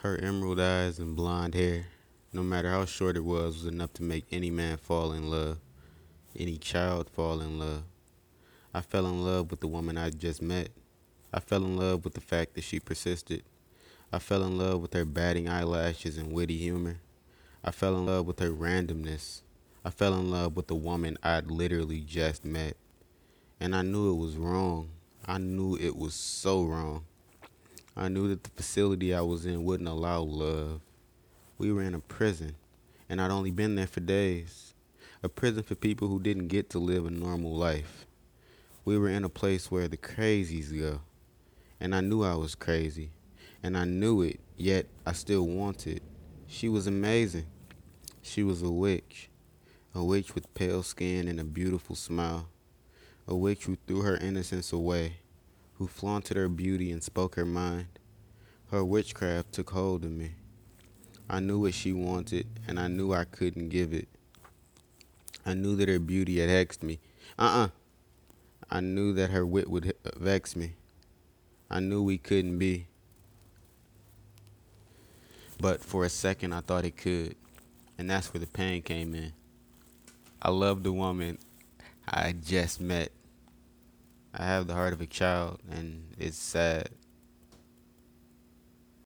Her emerald eyes and blonde hair, no matter how short it was, was enough to make any man fall in love, any child fall in love. I fell in love with the woman I just met. I fell in love with the fact that she persisted. I fell in love with her batting eyelashes and witty humor. I fell in love with her randomness. I fell in love with the woman I'd literally just met. And I knew it was wrong. I knew it was so wrong. I knew that the facility I was in wouldn't allow love. We were in a prison, and I'd only been there for days. A prison for people who didn't get to live a normal life. We were in a place where the crazies go. And I knew I was crazy. And I knew it, yet I still wanted. She was amazing. She was a witch. A witch with pale skin and a beautiful smile. A witch who threw her innocence away, who flaunted her beauty and spoke her mind. Her witchcraft took hold of me. I knew what she wanted, and I knew I couldn't give it. I knew that her beauty had hexed me. Uh-uh. I knew that her wit would vex me. I knew we couldn't be. But for a second, I thought it could. And that's where the pain came in. I loved the woman I just met. I have the heart of a child, and it's sad.